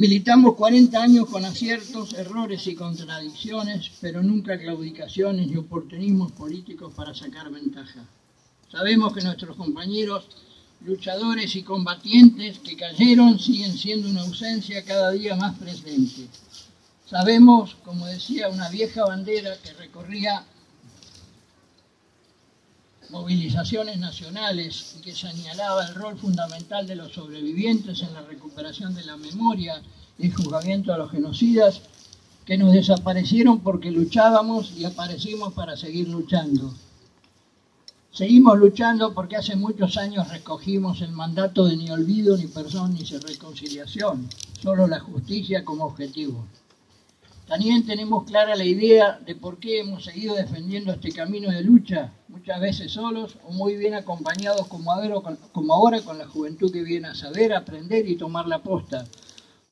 Militamos 40 años con aciertos, errores y contradicciones, pero nunca claudicaciones ni oportunismos políticos para sacar ventaja. Sabemos que nuestros compañeros luchadores y combatientes que cayeron siguen siendo una ausencia cada día más presente. Sabemos, como decía una vieja bandera que recorría movilizaciones nacionales que señalaba el rol fundamental de los sobrevivientes en la recuperación de la memoria y el juzgamiento a los genocidas, que nos desaparecieron porque luchábamos y aparecimos para seguir luchando. Seguimos luchando porque hace muchos años recogimos el mandato de ni olvido, ni perdón, ni reconciliación, solo la justicia como objetivo. También tenemos clara la idea de por qué hemos seguido defendiendo este camino de lucha, muchas veces solos o muy bien acompañados como ahora, con la juventud que viene a saber, aprender y tomar la posta,